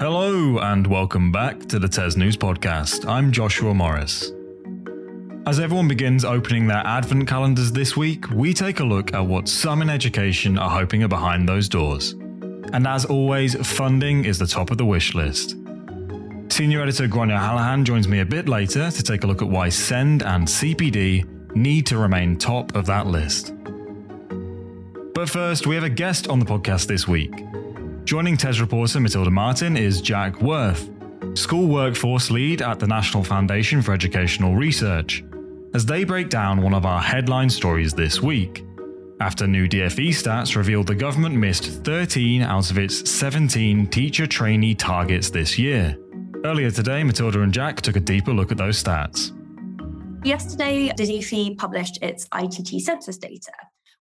Hello, and welcome back to the TES News Podcast. I'm Joshua Morris. As everyone begins opening their advent calendars this week, we take a look at what some in education are hoping are behind those doors. And as always, funding is the top of the wish list. Senior editor Gráinne Hallahan joins me a bit later to take a look at why SEND and CPD need to remain top of that list. But first, we have a guest on the podcast this week. Joining TES reporter Matilda Martin is Jack Worth, school workforce lead at the National Foundation for Educational Research, as they break down one of our headline stories this week. After new DFE stats revealed the government missed 13 out of its 17 teacher trainee targets this year. Earlier today, Matilda and Jack took a deeper look at those stats. Yesterday, DFE published its ITT census data,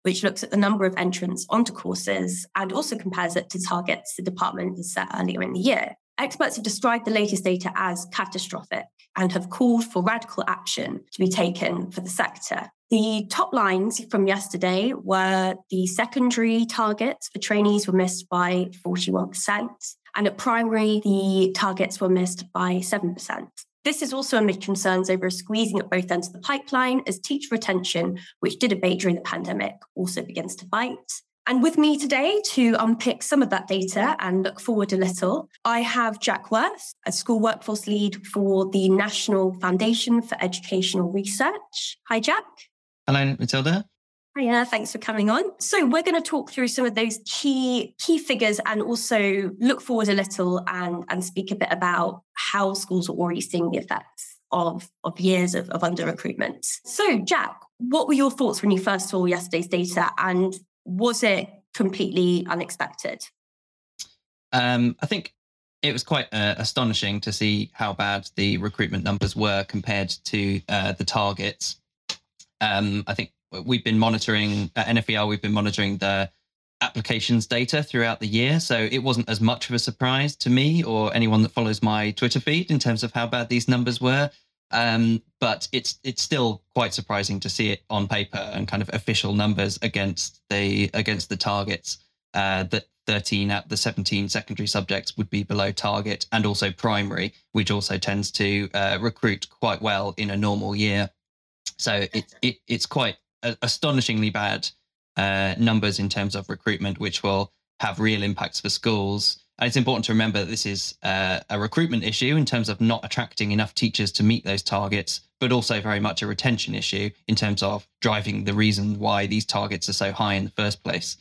which looks at the number of entrants onto courses and also compares it to targets the department has set earlier in the year. Experts have described the latest data as catastrophic and have called for radical action to be taken for the sector. The top lines from yesterday were the secondary targets for trainees were missed by 41%, and at primary, the targets were missed by 7%. This is also amid concerns over squeezing at both ends of the pipeline as teacher retention, which did abate during the pandemic, also begins to bite. And with me today to unpick some of that data and look forward a little, I have Jack Worth, a school workforce lead for the National Foundation for Educational Research. Hi, Jack. Hello, Matilda. Hiya, thanks for coming on. So we're going to talk through some of those key key figures and also look forward a little and, and speak a bit about how schools are already seeing the effects of, of years of, of under recruitment. So, Jack, what were your thoughts when you first saw yesterday's data and was it completely unexpected? Um, I think it was quite uh, astonishing to see how bad the recruitment numbers were compared to uh, the targets. Um, I think we've been monitoring at NFER, we've been monitoring the applications data throughout the year. So it wasn't as much of a surprise to me or anyone that follows my Twitter feed in terms of how bad these numbers were. Um, but it's it's still quite surprising to see it on paper and kind of official numbers against the against the targets uh, that 13 out the 17 secondary subjects would be below target, and also primary, which also tends to uh, recruit quite well in a normal year. So it, it it's quite astonishingly bad uh, numbers in terms of recruitment, which will have real impacts for schools. And it's important to remember that this is uh, a recruitment issue in terms of not attracting enough teachers to meet those targets, but also very much a retention issue in terms of driving the reason why these targets are so high in the first place.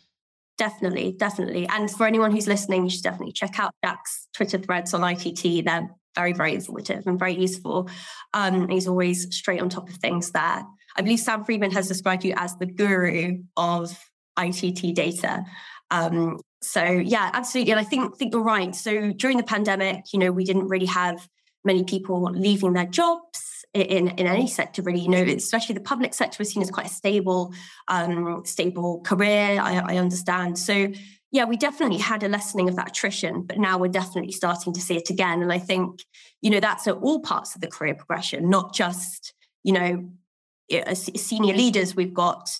Definitely, definitely. And for anyone who's listening, you should definitely check out Jack's Twitter threads on ITT. They're very, very informative and very useful. Um, he's always straight on top of things there. I believe Sam Freedman has described you as the guru of ITT data. Um, so yeah, absolutely. And I think think you're right. So during the pandemic, you know, we didn't really have many people leaving their jobs in, in any sector really you know especially the public sector was seen as quite a stable um, stable career I, I understand so yeah we definitely had a lessening of that attrition but now we're definitely starting to see it again and i think you know that's at all parts of the career progression not just you know senior leaders we've got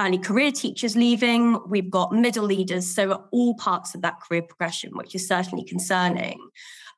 early career teachers leaving, we've got middle leaders. So, all parts of that career progression, which is certainly concerning.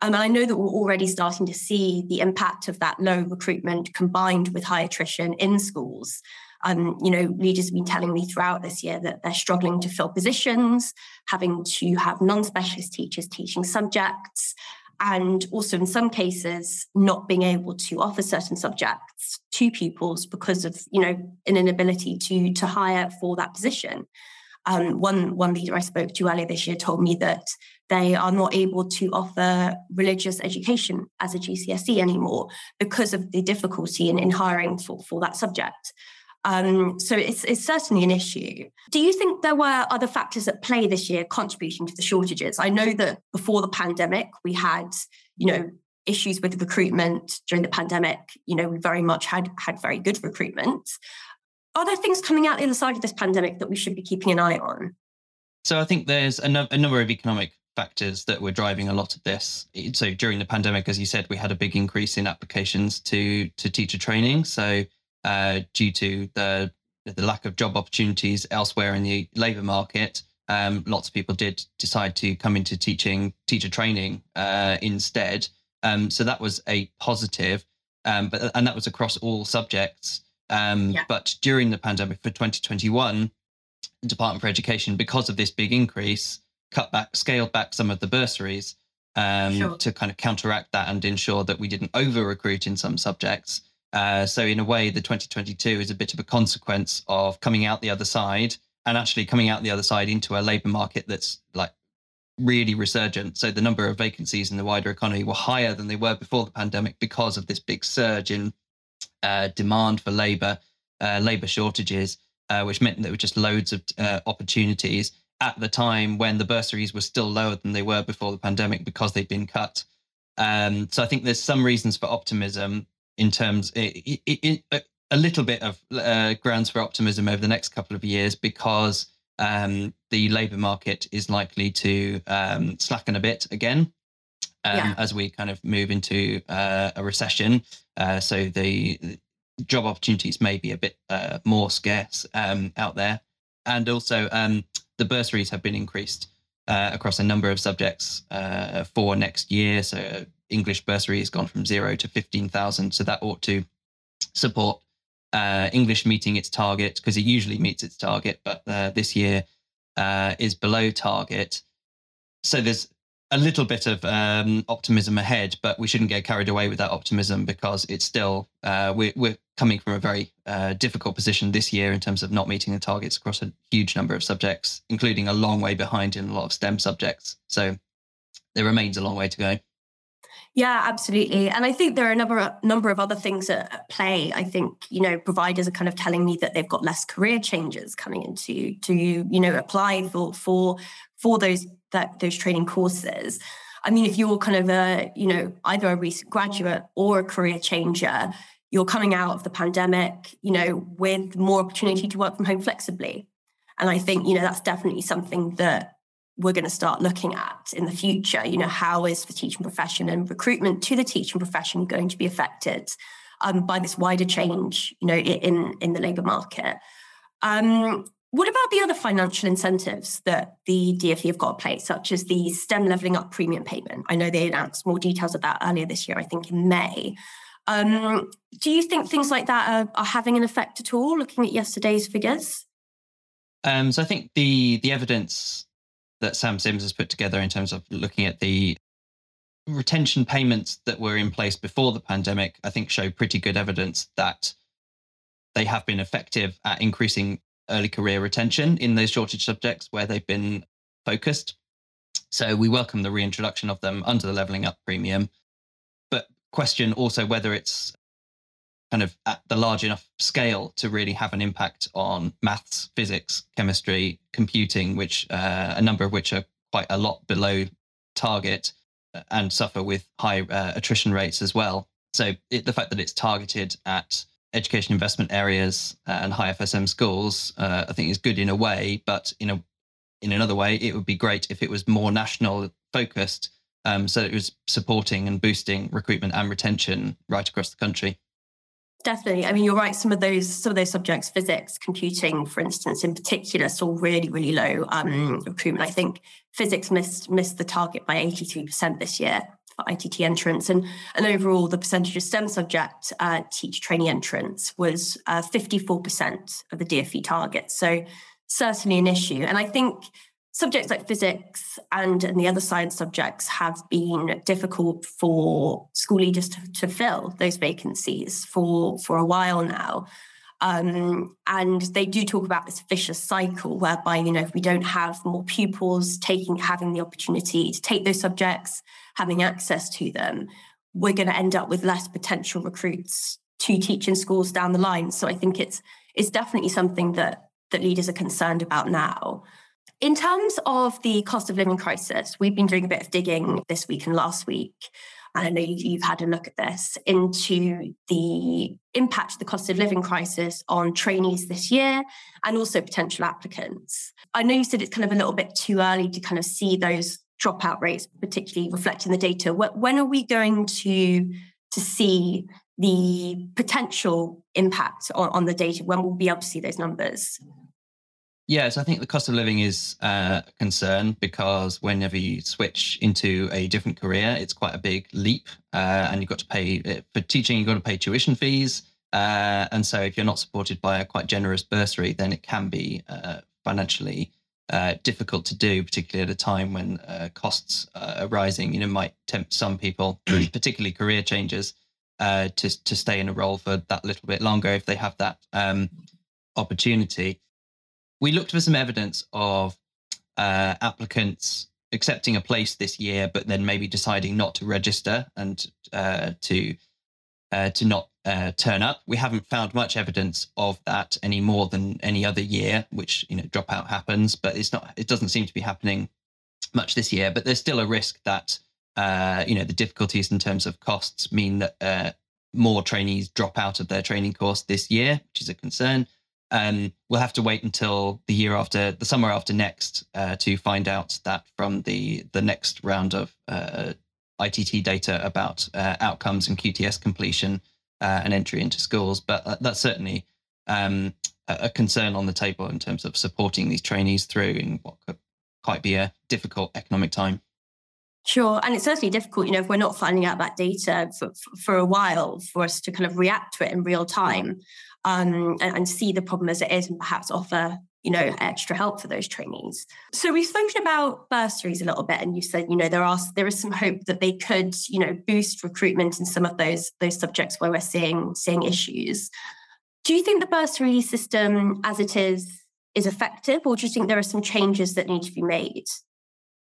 Um, and I know that we're already starting to see the impact of that low recruitment combined with high attrition in schools. Um, you know, leaders have been telling me throughout this year that they're struggling to fill positions, having to have non specialist teachers teaching subjects, and also in some cases not being able to offer certain subjects to pupils because of you know an inability to to hire for that position um, one one leader I spoke to earlier this year told me that they are not able to offer religious education as a GCSE anymore because of the difficulty in, in hiring for, for that subject. Um, so it's, it's certainly an issue. Do you think there were other factors at play this year contributing to the shortages? I know that before the pandemic, we had, you know, issues with recruitment during the pandemic. You know, we very much had had very good recruitment. Are there things coming out the other side of this pandemic that we should be keeping an eye on? So I think there's a, no, a number of economic factors that were driving a lot of this. So during the pandemic, as you said, we had a big increase in applications to to teacher training. So uh, due to the the lack of job opportunities elsewhere in the labour market, um, lots of people did decide to come into teaching, teacher training uh, instead. Um, so that was a positive, um, but and that was across all subjects. Um, yeah. But during the pandemic for 2021, the Department for Education, because of this big increase, cut back, scaled back some of the bursaries um, sure. to kind of counteract that and ensure that we didn't over recruit in some subjects. Uh, so in a way, the 2022 is a bit of a consequence of coming out the other side and actually coming out the other side into a labour market that's like really resurgent. So the number of vacancies in the wider economy were higher than they were before the pandemic because of this big surge in uh, demand for labour, uh, labour shortages, uh, which meant there were just loads of uh, opportunities at the time when the bursaries were still lower than they were before the pandemic because they'd been cut. Um, so I think there's some reasons for optimism in terms it, it, it, a little bit of uh, grounds for optimism over the next couple of years because um, the labour market is likely to um, slacken a bit again um, yeah. as we kind of move into uh, a recession. Uh, so the job opportunities may be a bit uh, more scarce um, out there, and also um, the bursaries have been increased uh, across a number of subjects uh, for next year. So English bursary has gone from zero to 15,000. So that ought to support uh, English meeting its target because it usually meets its target, but uh, this year uh, is below target. So there's a little bit of um, optimism ahead, but we shouldn't get carried away with that optimism because it's still uh, we're, we're coming from a very uh, difficult position this year in terms of not meeting the targets across a huge number of subjects, including a long way behind in a lot of STEM subjects. So there remains a long way to go. Yeah, absolutely. And I think there are a number, number of other things at play. I think, you know, providers are kind of telling me that they've got less career changes coming into to, you know, apply for for for those that those training courses. I mean, if you're kind of a, you know, either a recent graduate or a career changer, you're coming out of the pandemic, you know, with more opportunity to work from home flexibly. And I think, you know, that's definitely something that we're going to start looking at in the future. You know, how is the teaching profession and recruitment to the teaching profession going to be affected um, by this wider change, you know, in in the labour market? Um, what about the other financial incentives that the DfE have got in place, such as the STEM levelling up premium payment? I know they announced more details of that earlier this year, I think in May. Um, do you think things like that are, are, having an effect at all, looking at yesterday's figures? Um, so I think the the evidence that Sam Sims has put together in terms of looking at the retention payments that were in place before the pandemic, I think show pretty good evidence that they have been effective at increasing early career retention in those shortage subjects where they've been focused. So we welcome the reintroduction of them under the leveling up premium But question also whether it's kind of at the large enough scale to really have an impact on maths, physics, chemistry, computing, which uh, a number of which are quite a lot below target uh, and suffer with high uh, attrition rates as well. So it, the fact that it's targeted at education investment areas uh, and high FSM schools, uh, I think is good in a way, but in a in another way, it would be great if it was more national focused um, so it was supporting and boosting recruitment and retention right across the country. Definitely. I mean, you're right. Some of those, some of those subjects, physics, computing, for instance, in particular, saw really, really low um, mm. recruitment. I think physics missed missed the target by 83% this year for ITT entrance, and and overall, the percentage of STEM subject uh, teacher training entrance was uh, 54% of the DfE target. So certainly an issue. And I think subjects like physics and, and the other science subjects have been difficult for school leaders to, to fill those vacancies for, for a while now. Um, and they do talk about this vicious cycle whereby, you know, if we don't have more pupils taking, having the opportunity to take those subjects, having access to them, we're going to end up with less potential recruits to teach in schools down the line. So I think it's it's definitely something that that leaders are concerned about now. In terms of the cost of living crisis, we've been doing a bit of digging this week and last week. And I know you've had a look at this into the impact of the cost of living crisis on trainees this year and also potential applicants. I know you said it's kind of a little bit too early to kind of see those dropout rates, particularly reflecting the data. When are we going to to see the potential impact on, on the data? When we'll be able to see those numbers? Yes, I think the cost of living is uh, a concern because whenever you switch into a different career, it's quite a big leap, uh, and you've got to pay uh, for teaching. You've got to pay tuition fees, uh, and so if you're not supported by a quite generous bursary, then it can be uh, financially difficult to do, particularly at a time when costs are rising. You know, might tempt some people, particularly career changers, to to stay in a role for that little bit longer if they have that um, opportunity we looked for some evidence of uh, applicants accepting a place this year, but then maybe deciding not to register and uh, to uh, to not uh, turn up. We haven't found much evidence of that any more than any other year, which you know dropout happens, but it's not. It doesn't seem to be happening much this year. But there's still a risk that uh, you know the difficulties in terms of costs mean that uh, more trainees drop out of their training course this year, which is a concern. Um, we'll have to wait until the year after, the summer after next, uh, to find out that from the the next round of uh, ITT data about uh, outcomes and QTS completion uh, and entry into schools. But uh, that's certainly um, a concern on the table in terms of supporting these trainees through in what could quite be a difficult economic time. Sure. And it's certainly difficult, you know, if we're not finding out that data for, for a while for us to kind of react to it in real time um, and, and, see the problem as it is and perhaps offer you know extra help for those trainees. So we've spoken about bursaries a little bit and you said you know there are there is some hope that they could you know boost recruitment in some of those those subjects where we're seeing seeing issues. Do you think the bursary system as it is is effective or do you think there are some changes that need to be made?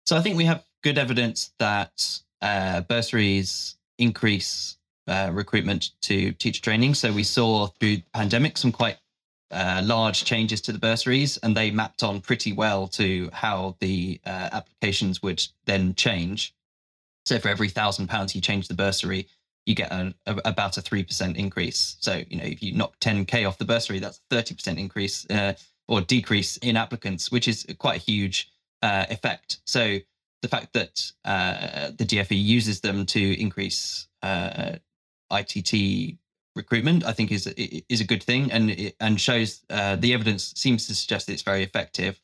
So i think we have good evidence that uh, bursaries increase uh, recruitment to teacher training. So we saw through the pandemic some quite uh, large changes to the bursaries, and they mapped on pretty well to how the uh, applications would then change. So for every thousand pounds you change the bursary, you get a, a, about a three percent increase. So you know if you knock ten k off the bursary, that's a thirty percent increase uh, or decrease in applicants, which is quite a huge uh, effect. So the fact that uh, the DFE uses them to increase ITT recruitment, I think is is a good thing, and and shows uh, the evidence seems to suggest that it's very effective.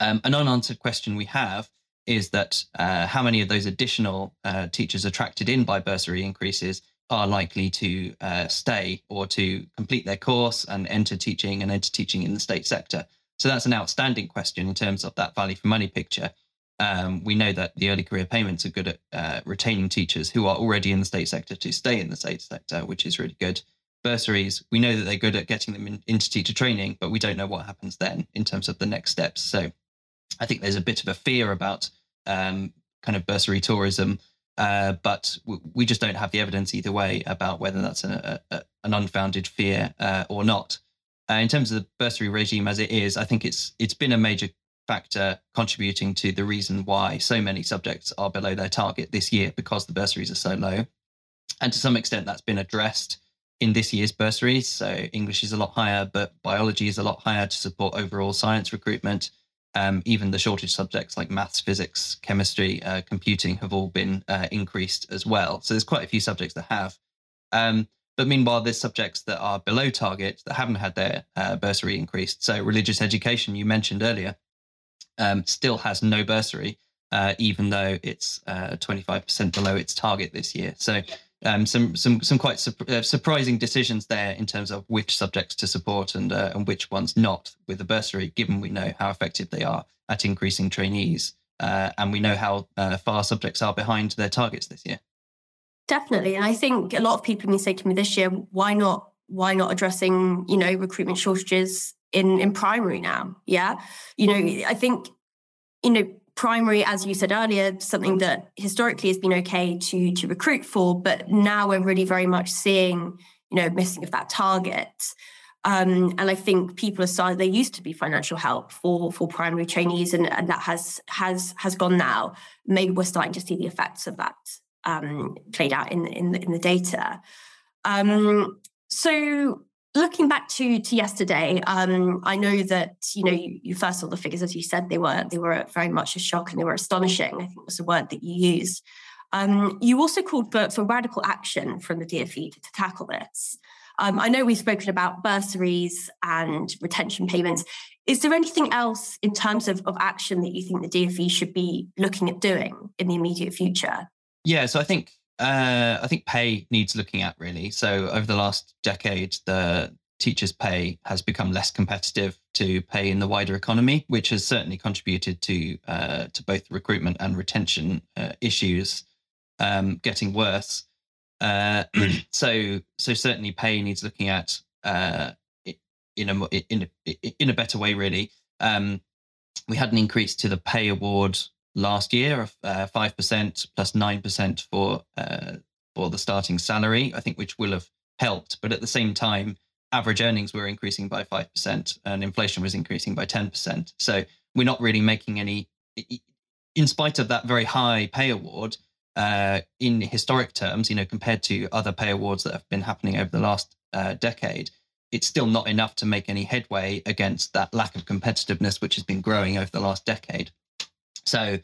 Um, an unanswered question we have is that uh, how many of those additional uh, teachers attracted in by bursary increases are likely to uh, stay or to complete their course and enter teaching and enter teaching in the state sector. So that's an outstanding question in terms of that value for money picture. Um, we know that the early career payments are good at uh, retaining teachers who are already in the state sector to stay in the state sector, which is really good. Bursaries, we know that they're good at getting them in, into teacher training, but we don't know what happens then in terms of the next steps. So I think there's a bit of a fear about um, kind of bursary tourism, uh, but w- we just don't have the evidence either way about whether that's a, a, an unfounded fear uh, or not. Uh, in terms of the bursary regime as it is, I think it's it's been a major factor contributing to the reason why so many subjects are below their target this year because the bursaries are so low. And to some extent, that's been addressed in this year's bursaries. So English is a lot higher, but biology is a lot higher to support overall science recruitment. Um, even the shortage subjects like maths, physics, chemistry, uh, computing have all been uh, increased as well. So there's quite a few subjects that have. Um, but meanwhile, there's subjects that are below target that haven't had their uh, bursary increased. So religious education, you mentioned earlier, um, still has no bursary, uh, even though it's uh, 25% below its target this year. So um, some some some quite su- uh, surprising decisions there in terms of which subjects to support and uh, and which ones not with the bursary, given we know how effective they are at increasing trainees, uh, and we know how uh, far subjects are behind their targets this year. Definitely, and I think a lot of people may saying to me this year, why not? Why not addressing you know recruitment shortages in in primary now yeah you know i think you know primary as you said earlier something that historically has been okay to to recruit for but now we're really very much seeing you know missing of that target um, and I think people are starting. There used to be financial help for for primary trainees, and, and that has has has gone now. Maybe we're starting to see the effects of that um, played out in in the, in the data. Um, so looking back to to yesterday, um, I know that you know you, you, first saw the figures as you said they were they were very much a shock and they were astonishing. I think was the word that you used. Um, you also called for, for radical action from the DFE to, to tackle this. Um, I know we've spoken about bursaries and retention payments. Is there anything else in terms of, of action that you think the DFE should be looking at doing in the immediate future? Yeah, so I think uh, I think pay needs looking at really. So over the last decade, the teachers' pay has become less competitive to pay in the wider economy, which has certainly contributed to uh, to both recruitment and retention uh, issues um, getting worse. Uh, so so certainly pay needs looking at uh, in a in a in a better way. Really, um, we had an increase to the pay award last year of uh, five percent plus nine percent for uh, for the starting salary. I think which will have helped, but at the same time, average earnings were increasing by five percent and inflation was increasing by ten percent. So we're not really making any. In spite of that very high pay award, uh, in historic terms, you know, compared to other pay awards that have been happening over the last uh, decade, it's still not enough to make any headway against that lack of competitiveness which has been growing over the last decade. So,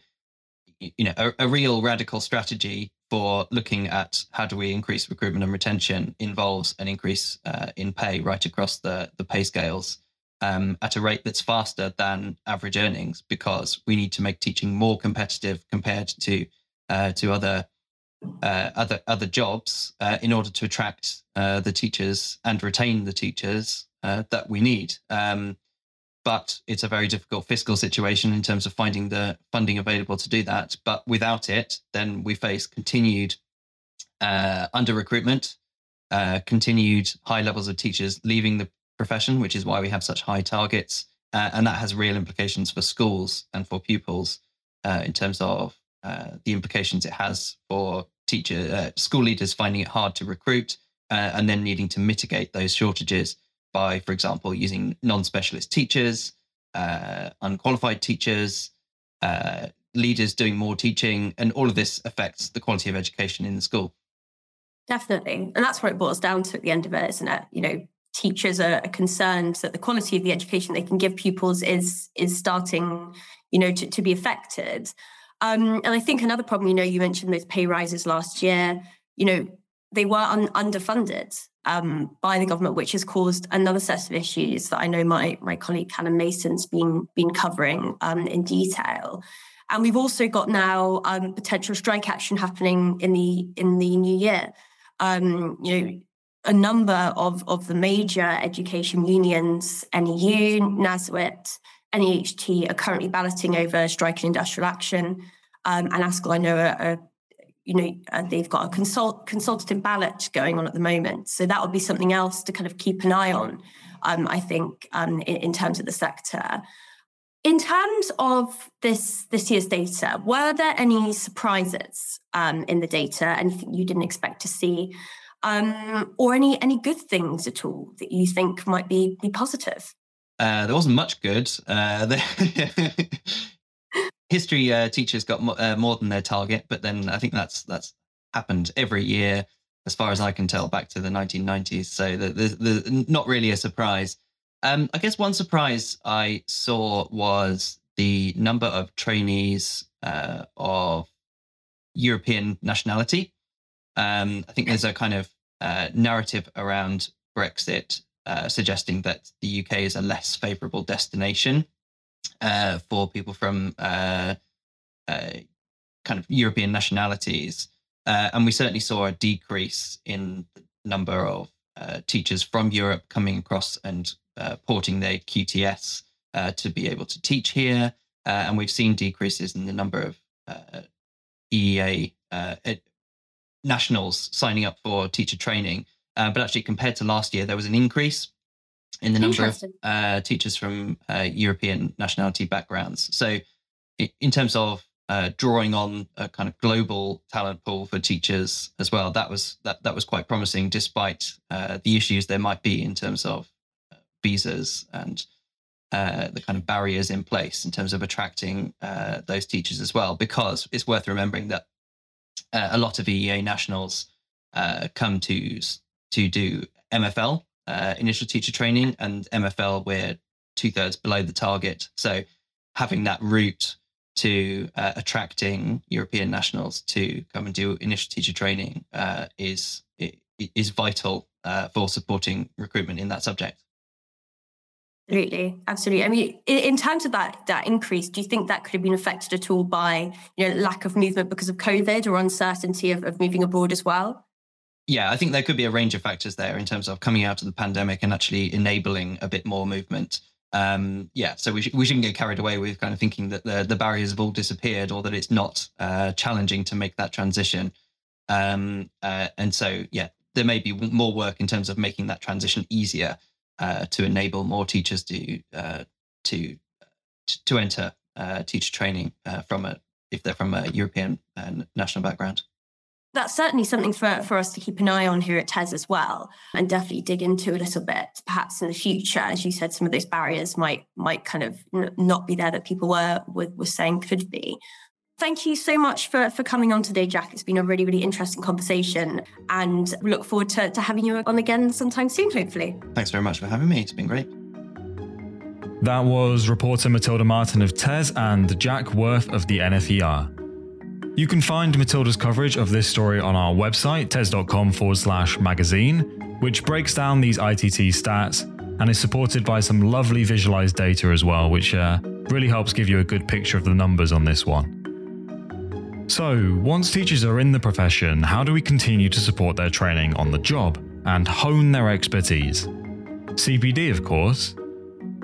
you know, a, a real radical strategy for looking at how do we increase recruitment and retention involves an increase uh, in pay right across the the pay scales um, at a rate that's faster than average earnings because we need to make teaching more competitive compared to uh, to other uh, other other jobs uh, in order to attract uh, the teachers and retain the teachers uh, that we need. Um, but it's a very difficult fiscal situation in terms of finding the funding available to do that. But without it, then we face continued uh, under recruitment, uh, continued high levels of teachers leaving the profession, which is why we have such high targets, and that has real implications for schools and for pupils in terms of uh, the implications it has for teacher uh, school leaders finding it hard to recruit uh, and then needing to mitigate those shortages by, for example, using non-specialist teachers, uh, unqualified teachers, uh, leaders doing more teaching, and all of this affects the quality of education in the school. Definitely, and that's what it boils down to at the end of it, isn't it? You know, teachers are concerned that the quality of the education they can give pupils is is starting, you know, to, to be affected. Um, and I think another problem, you know, you mentioned those pay rises last year, you know, they were un- underfunded um, by the government, which has caused another set of issues that I know my, my colleague Callum Mason's been, been covering um, in detail. And we've also got now um, potential strike action happening in the in the new year. Um, you know, a number of, of the major education unions, NEU, NASUWT, NAHT are currently balloting over strike and industrial action. Um, and ASCL, I know, are, are you know, uh, they've got a consult, consultative ballot going on at the moment. So that would be something else to kind of keep an eye on, um, I think, um, in, in, terms of the sector. In terms of this this year's data, were there any surprises um, in the data? Anything you didn't expect to see, um, or any any good things at all that you think might be be positive? Uh, there wasn't much good. Uh, history uh, teachers got mo- uh, more than their target, but then I think that's that's happened every year, as far as I can tell, back to the 1990s. So there's the, the, not really a surprise. Um, I guess one surprise I saw was the number of trainees uh, of European nationality. Um, I think there's a kind of uh, narrative around Brexit uh, suggesting that the UK is a less favourable destination uh, for people from uh, uh kind of European nationalities. Uh, and we certainly saw a decrease in the number of teachers from Europe coming across and porting their QTS to be able to teach here. and we've seen decreases in the number of EEA nationals signing up for teacher training. Uh, but actually, compared to last year, there was an increase in the number of uh, teachers from uh, European nationality backgrounds. So, in terms of uh, drawing on a kind of global talent pool for teachers as well, that was that that was quite promising, despite uh, the issues there might be in terms of uh, visas and the kind of barriers in place in terms of attracting those teachers as well. Because it's worth remembering that a lot of EEA nationals come to to do MFL, uh, initial teacher training, and MFL, we're two thirds below the target. So having that route to uh, attracting European nationals to come and do initial teacher training uh, is is vital uh, for supporting recruitment in that subject. Absolutely, absolutely. I mean, in, in, terms of that that increase, do you think that could have been affected at all by you know lack of movement because of COVID or uncertainty of, of moving abroad as well? Yeah, I think there could be a range of factors there in terms of coming out of the pandemic and actually enabling a bit more movement. Um, yeah, so we, sh- we shouldn't get carried away with kind of thinking that the, the barriers have all disappeared or that it's not uh, challenging to make that transition. Um, uh, and so, yeah, there may be more work in terms of making that transition easier uh, to enable more teachers to uh, to to enter uh, teacher training uh, from a if they're from a European and national background. That's certainly something for, for us to keep an eye on here at TES as well, and definitely dig into a little bit. Perhaps in the future, as you said, some of those barriers might might kind of not be there that people were were, were saying could be. Thank you so much for, for coming on today, Jack. It's been a really, really interesting conversation and look forward to, to having you on again sometime soon, hopefully. Thanks very much for having me. It's been great. That was reporter Matilda Martin of TES and Jack Worth of the NFER. You can find Matilda's coverage of this story on our website, tes.com forward slash magazine, which breaks down these ITT stats and is supported by some lovely visualized data as well, which uh, really helps give you a good picture of the numbers on this one. So, once teachers are in the profession, how do we continue to support their training on the job and hone their expertise? CPD, of course.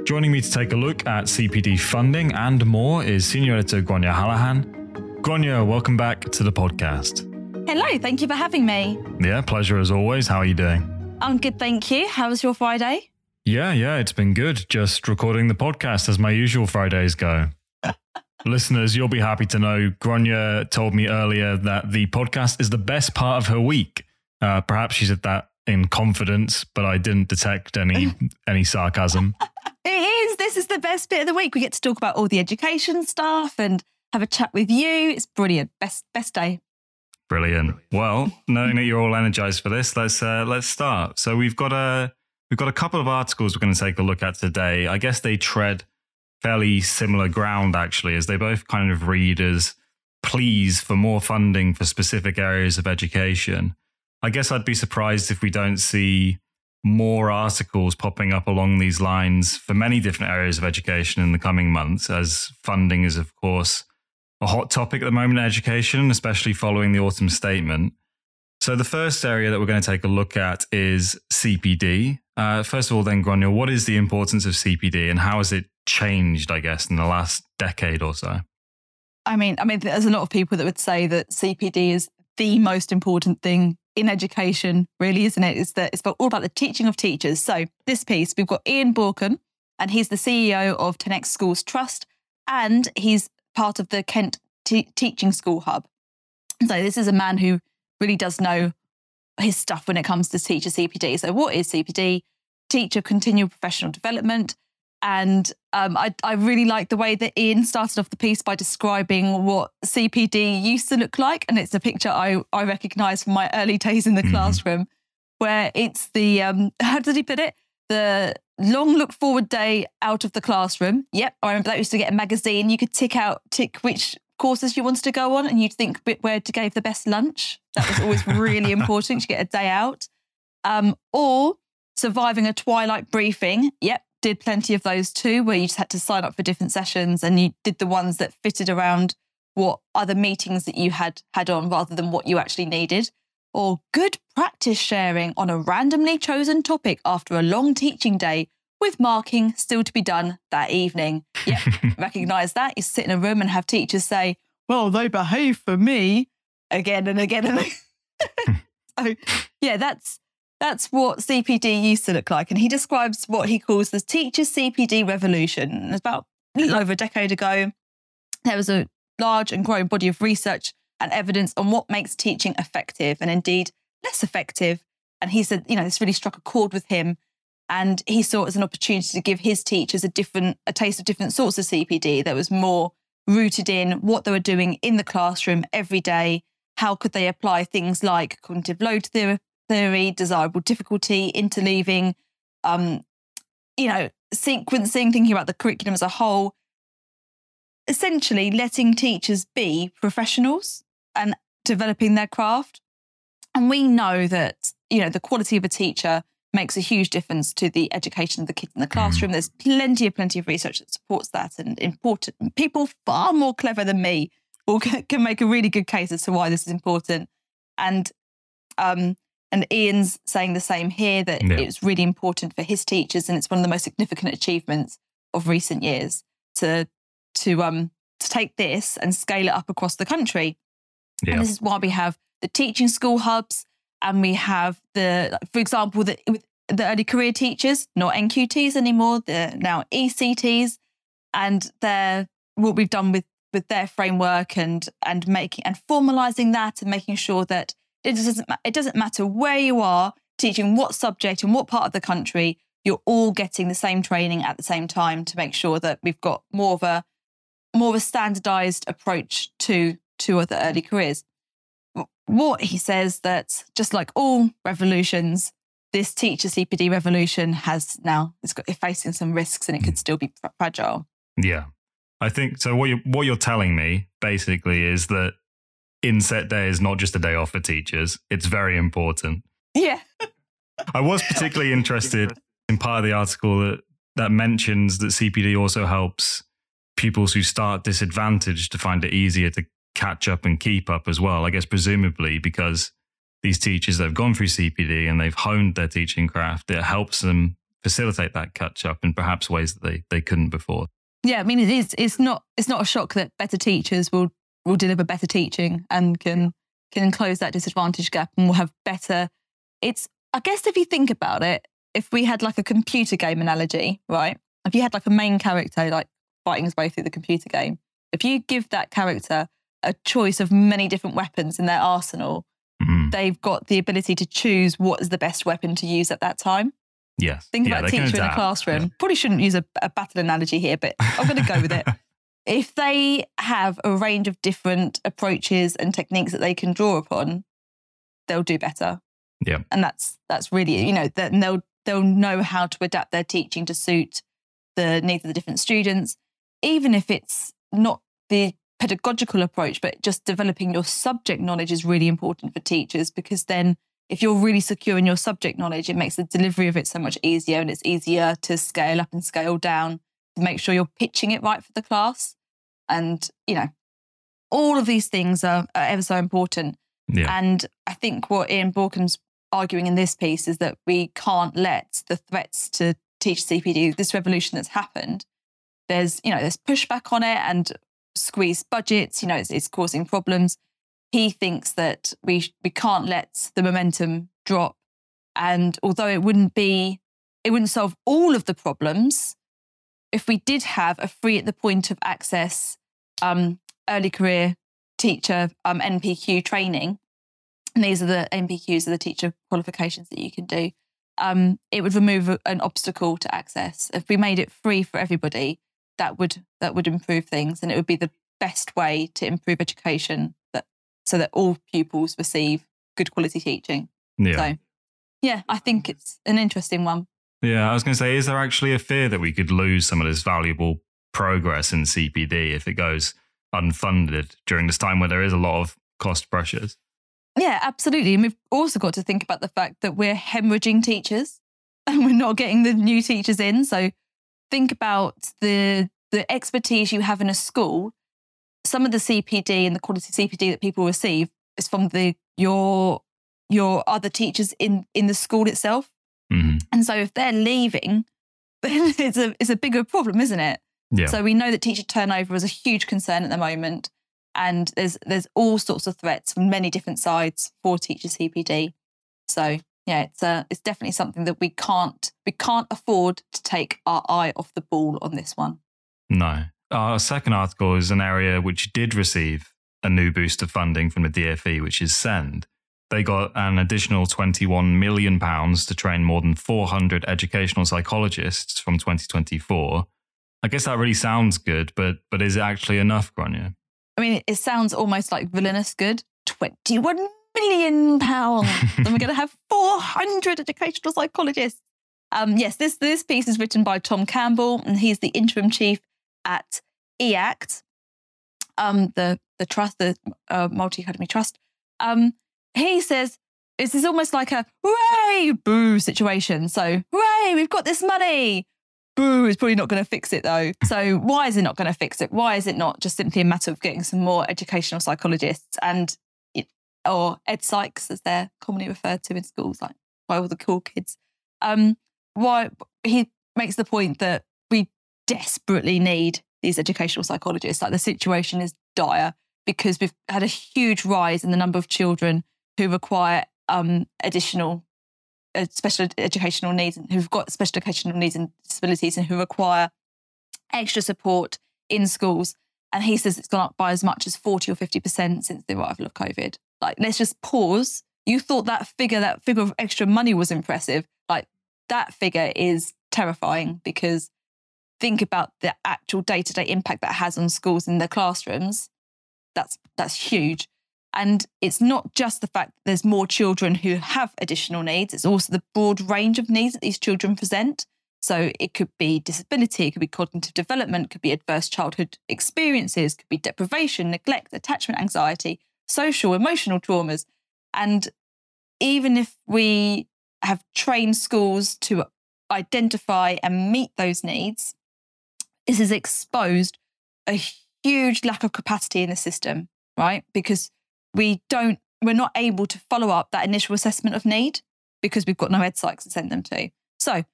Joining me to take a look at CPD funding and more is Senior Editor Gráinne Hallahan. Gráinne, welcome back to the podcast. Hello, thank you for having me. Yeah, pleasure as always. How are you doing? I'm good, thank you. How was your Friday? Yeah, yeah, it's been good. Just recording the podcast as my usual Fridays go. Listeners, you'll be happy to know Gráinne told me earlier that the podcast is the best part of her week. Uh, perhaps she said that in confidence, but I didn't detect any any sarcasm. It is. This is the best bit of the week. We get to talk about all the education stuff and have a chat with you. It's brilliant. Best best day. Brilliant. Well, knowing that you're all energized for this, let's uh, let's start. So we've got a we've got a couple of articles we're going to take a look at today. I guess they tread fairly similar ground, actually, as they both kind of read as pleas for more funding for specific areas of education. I guess I'd be surprised if we don't see more articles popping up along these lines for many different areas of education in the coming months, as funding is, of course, a hot topic at the moment in education, especially following the autumn statement. So, the first area that we're going to take a look at is CPD. Uh, first of all, then, Gráinne, what is the importance of CPD and how has it changed, I guess, in the last decade or so? I mean, I mean, there's a lot of people that would say that CPD is the most important thing in education, really, isn't it? It's that it's all about the teaching of teachers. So this piece, we've got Ian Bauckham, and he's the CEO of Tenax Schools Trust, and he's part of the Kent T- Teaching School Hub. So this is a man who really does know his stuff when it comes to teacher CPD. So what is CPD? Teacher Continual Professional Development. And um, I, I really like the way that Ian started off the piece by describing what CPD used to look like. And it's a picture I, I recognize from my early days in the mm. classroom, where it's the, um, how did he put it? The long look forward day out of the classroom. Yep, I remember that used to get a magazine. You could tick out, tick which courses you wanted to go on, and you'd think where to give the best lunch. That was always really important to get a day out. Um, or surviving a twilight briefing. Yep, did plenty of those too, where you just had to sign up for different sessions and you did the ones that fitted around what other meetings that you had had on rather than what you actually needed. Or good practice sharing on a randomly chosen topic after a long teaching day with marking still to be done that evening. Yep, recognize that. You sit in a room and have teachers say, Well, they behave for me again and again and again. so, yeah, that's that's what CPD used to look like. And he describes what he calls the teacher CPD revolution. About over a decade ago, there was a large and growing body of research and evidence on what makes teaching effective and indeed less effective. And he said, you know, this really struck a chord with him. And he saw it as an opportunity to give his teachers a different, a taste of different sorts of CPD that was more rooted in what they were doing in the classroom every day. How could they apply things like cognitive load theory, desirable difficulty, interleaving, um, you know, sequencing, thinking about the curriculum as a whole, essentially letting teachers be professionals and developing their craft. And we know that, you know, the quality of a teacher makes a huge difference to the education of the kids in the classroom. There's plenty of plenty of research that supports that, and important people far more clever than me will can make a really good case as to why this is important. And um, and Ian's saying the same here that Yeah. it's really important for his teachers, and it's one of the most significant achievements of recent years to to um to take this and scale it up across the country. Yeah. And this is why we have the teaching school hubs, and we have the, like, for example, the the early career teachers, not NQTs anymore. They're now ECTs, and they're what we've done with with their framework and and making and formalizing that and making sure that it doesn't it doesn't matter where you are teaching what subject and what part of the country you're all getting the same training at the same time to make sure that we've got more of a more of a standardized approach to to other early careers what he says that just like all revolutions this teacher cpd revolution has now it's got it's facing some risks and it could mm. still be fragile Yeah. I think so what you what you're telling me basically is that inset day is not just a day off for teachers. It's very important. yeah I was particularly interested in part of the article that that mentions that CPD also helps pupils who start disadvantaged to find it easier to catch up and keep up as well. I guess presumably because these teachers that have gone through CPD and they've honed their teaching craft, it helps them facilitate that catch up in perhaps ways that they, they couldn't before. Yeah, I mean it is it's not it's not a shock that better teachers will will deliver better teaching and can can close that disadvantage gap and will have better it's I guess if you think about it, if we had like a computer game analogy, right? If you had like a main character like fighting his way through the computer game, if you give that character a choice of many different weapons in their arsenal, Mhm. they've got the ability to choose what is the best weapon to use at that time. Yes. Think Yeah, about a teacher in a classroom. Probably shouldn't use a, a battle analogy here, but I'm going to go with it. If they have a range of different approaches and techniques that they can draw upon, they'll do better. Yeah. and that's that's really you know that they'll they'll know how to adapt their teaching to suit the needs of the different students, even if it's not the pedagogical approach, but just developing your subject knowledge is really important for teachers because then if you're really secure in your subject knowledge, it makes the delivery of it so much easier and it's easier to scale up and scale down to make sure you're pitching it right for the class. And, you know, all of these things are, are ever so important. Yeah. And I think what Ian Bauckham's arguing in this piece is that we can't let the threats to teach CPD, this revolution that's happened, there's, you know, there's pushback on it and squeezed budgets, you know, it's, it's causing problems. He thinks that we we can't let the momentum drop. And although it wouldn't be, it wouldn't solve all of the problems, if we did have a free at the point of access um, early career teacher um, NPQ training, and these are the NPQs are the teacher qualifications that you can do. Um, it would remove an obstacle to access. If we made it free for everybody, that would that would improve things, and it would be the best way to improve education that so that all pupils receive good quality teaching. Yeah. So, yeah, I think it's an interesting one. Yeah, I was going to say, is there actually a fear that we could lose some of this valuable progress in CPD if it goes unfunded during this time where there is a lot of cost pressures? Yeah, absolutely. And we've also got to think about the fact that we're hemorrhaging teachers and we're not getting the new teachers in. So think about the the expertise you have in a school. Some of the CPD and the quality CPD that people receive is from the your your other teachers in in the school itself. hmm And so if they're leaving, then it's a it's a bigger problem, isn't it? Yeah. So we know that teacher turnover is a huge concern at the moment, and there's there's all sorts of threats from many different sides for teacher CPD. So yeah, it's uh, it's definitely something that we can't we can't afford to take our eye off the ball on this one. No. Our second article is an area which did receive a new boost of funding from the DFE, which is SEND. They got an additional £21 million to train more than 400 educational psychologists from 2024. I guess that really sounds good, but but is it actually enough, Gráinne? I mean, it sounds almost like villainous good. Twenty one million pounds, and we're going to have four hundred educational psychologists. Um, yes, this this piece is written by Tom Campbell, and he's the interim chief at EACT, um, the the trust, the uh, Multi Academy Trust. Um, he says this is almost like a hooray, boo situation. So, hooray, we've got this money. Boo is probably not going to fix it though. So, why is it not going to fix it? Why is it not just simply a matter of getting some more educational psychologists and or ed psychs as they're commonly referred to in schools, like by all the cool kids? Um, why he makes the point that we desperately need these educational psychologists. Like the situation is dire because we've had a huge rise in the number of children who require um, additional uh, special educational needs and who've got special educational needs and disabilities and who require extra support in schools. And he says it's gone up by as much as 40 or 50% since the arrival of COVID. Like, let's just pause. You thought that figure, that figure of extra money was impressive. Like, that figure is terrifying because think about the actual day-to-day impact that has on schools in their classrooms. That's that's huge. And it's not just the fact that there's more children who have additional needs it's also the broad range of needs that these children present. So it could be disability it could be cognitive development it could be adverse childhood experiences could be deprivation neglect attachment anxiety social emotional traumas. And even if we have trained schools to identify and meet those needs this has exposed a huge lack of capacity in the system, right? Because we don't, we're not able to follow up that initial assessment of need because we've got no ed psychs to send them to. So,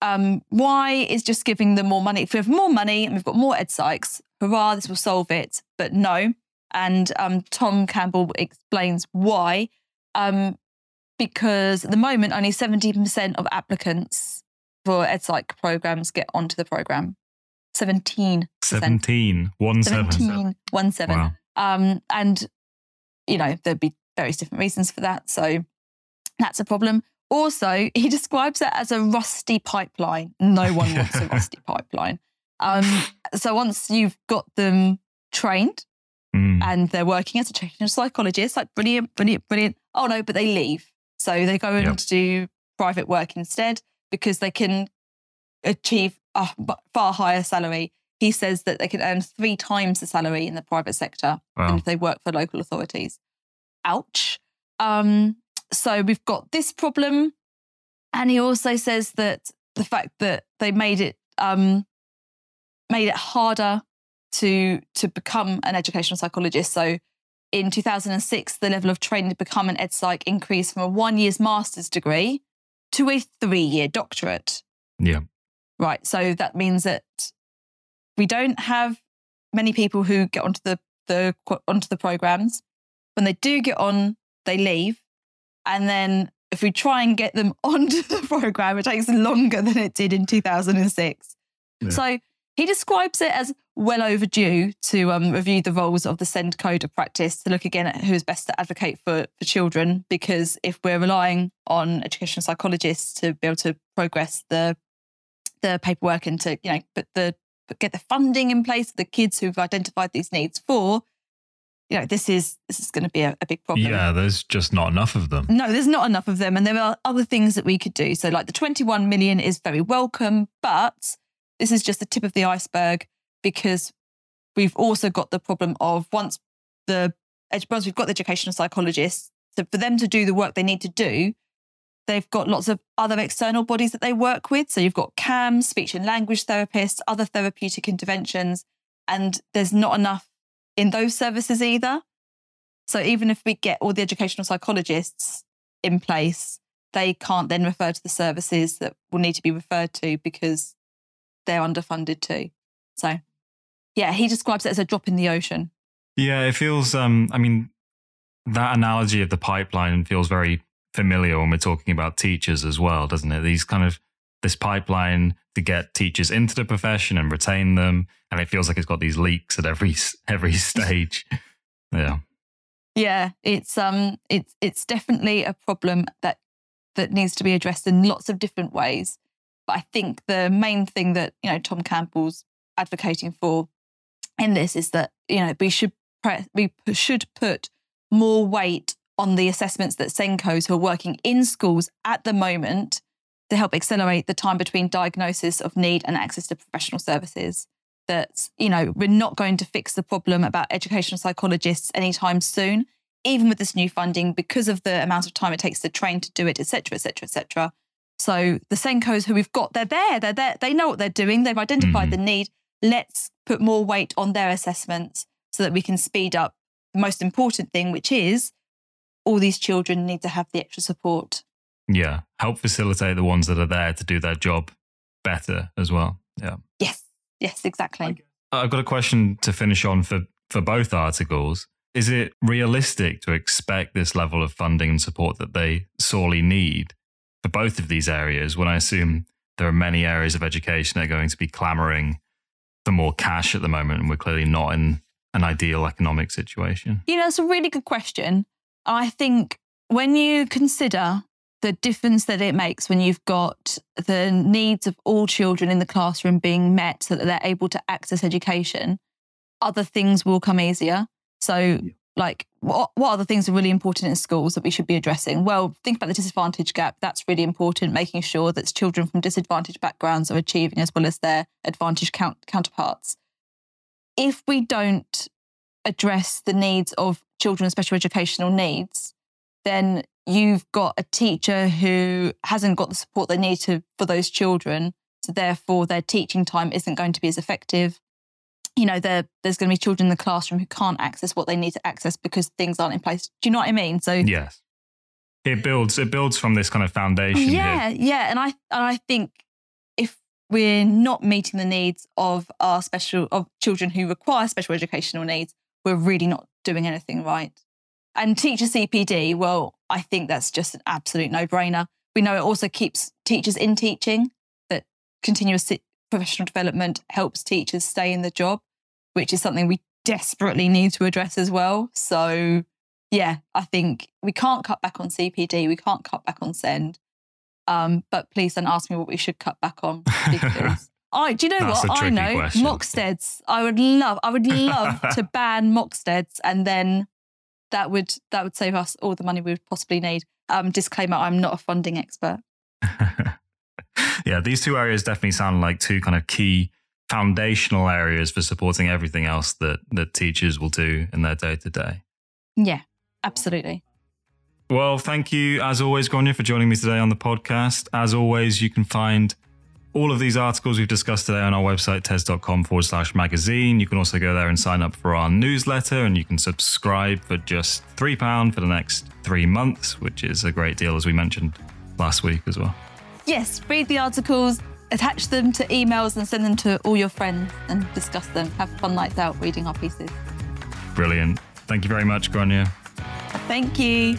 um, why is just giving them more money? If we have more money and we've got more ed psychs, hurrah, this will solve it. But no. And um, Tom Campbell explains why. Um, because at the moment, only 17% of applicants for ed psych programs get onto the program. 17 17 1 17 7. 1 7 wow. um and you know there'd be various different reasons for that so that's a problem. Also he describes it as a rusty pipeline. No one wants a rusty pipeline. Um so once you've got them trained mm. and they're working as a training psychologist like brilliant brilliant brilliant. Oh no but they leave so they go into yep. private work instead because they can achieve a far higher salary. He says that they can earn three times the salary in the private sector wow. if they work for local authorities. Ouch. Um, so we've got this problem. And he also says that the fact that they made it um, made it harder to to become an educational psychologist. So in 2006, the level of training to become an ed psych increased from a one year's master's degree to a three year doctorate. Yeah. Right. So that means that we don't have many people who get onto the, the onto the programs. When they do get on, they leave. And then if we try and get them onto the program, it takes longer than it did in 2006. Yeah. So he describes it as well overdue to um, review the roles of the SEND code of practice to look again at who is best to advocate for, for children. Because if we're relying on educational psychologists to be able to progress the the paperwork and to you know put the put, get the funding in place for the kids who've identified these needs for you know this is this is going to be a, a, big problem yeah there's just not enough of them no there's not enough of them and there are other things that we could do so like the 21 million is very welcome but this is just the tip of the iceberg because we've also got the problem of once the once we've got the educational psychologists so for them to do the work they need to do They've got lots of other external bodies that they work with. So you've got CAMHS, speech and language therapists, other therapeutic interventions, and there's not enough in those services either. So even if we get all the educational psychologists in place, they can't then refer to the services that will need to be referred to because they're underfunded too. So yeah, he describes it as a drop in the ocean. Yeah, it feels um I mean that analogy of the pipeline feels very familiar when we're talking about teachers as well, doesn't it? These kind of this pipeline to get teachers into the profession and retain them, and it feels like it's got these leaks at every every stage. yeah, yeah, it's um, it's it's definitely a problem that that needs to be addressed in lots of different ways. But I think the main thing that you know Tom Campbell's advocating for in this is that you know we should pre- we should put more weight on the assessments that SENCOs who are working in schools at the moment to help accelerate the time between diagnosis of need and access to professional services. That, you know, we're not going to fix the problem about educational psychologists anytime soon. even with this new funding, because of the amount of time it takes to train to do it, etc., etc., etc. So the SENCOs who we've got, they're there, they're there, they know what they're doing, they've identified Mhm. the need. Let's put more weight on their assessments so that we can speed up the most important thing, which is all these children need to have the extra support. Yeah. Help facilitate the ones that are there to do their job better as well. Yeah. Yes, yes, exactly. I've got a question to finish on for, for both articles. Is it realistic to expect this level of funding and support that they sorely need for both of these areas when I assume there are many areas of education that are going to be clamoring for more cash at the moment and we're clearly not in an ideal economic situation? You know, it's a really good question. I think when you consider the difference that it makes when you've got the needs of all children in the classroom being met so that they're able to access education, other things will come easier. So, like, what, what other things are really important in schools that we should be addressing? Well, think about the disadvantage gap. That's really important, making sure that children from disadvantaged backgrounds are achieving as well as their advantaged count- counterparts. If we don't address the needs of children with special educational needs, then you've got a teacher who hasn't got the support they need to for those children. So therefore, their teaching time isn't going to be as effective. You know, there, there's going to be children in the classroom who can't access what they need to access because things aren't in place. Do you know what I mean? So Yes. It builds it builds from this kind of foundation yeah, here. yeah, and I and I think if we're not meeting the needs of our special of children who require special educational needs, we're really not doing anything right. And teacher CPD, well, I think that's just an absolute no-brainer. We know it also keeps teachers in teaching. That continuous professional development helps teachers stay in the job, which is something we desperately need to address as well. So yeah, I think we can't cut back on CPD, we can't cut back on SEND. Um, but please don't ask me what we should cut back on because I do you know That's what I know question. Mocksteads. I would love, I would love to ban Mocksteads, and then that would that would save us all the money we would possibly need. Um, disclaimer: I'm not a funding expert. yeah, these two areas definitely sound like two kind of key foundational areas for supporting everything else that that teachers will do in their day to day. Yeah, absolutely. Well, thank you as always, Gráinne, for joining me today on the podcast. As always, you can find all of these articles we've discussed today on our website, tes.com forward slash magazine. You can also go there and sign up for our newsletter, and you can subscribe for just £3 for the next three months, which is a great deal, as we mentioned last week as well. Yes, read the articles, attach them to emails, and send them to all your friends and discuss them. Have fun nights out reading our pieces. Brilliant. Thank you very much, Gráinne. Thank you.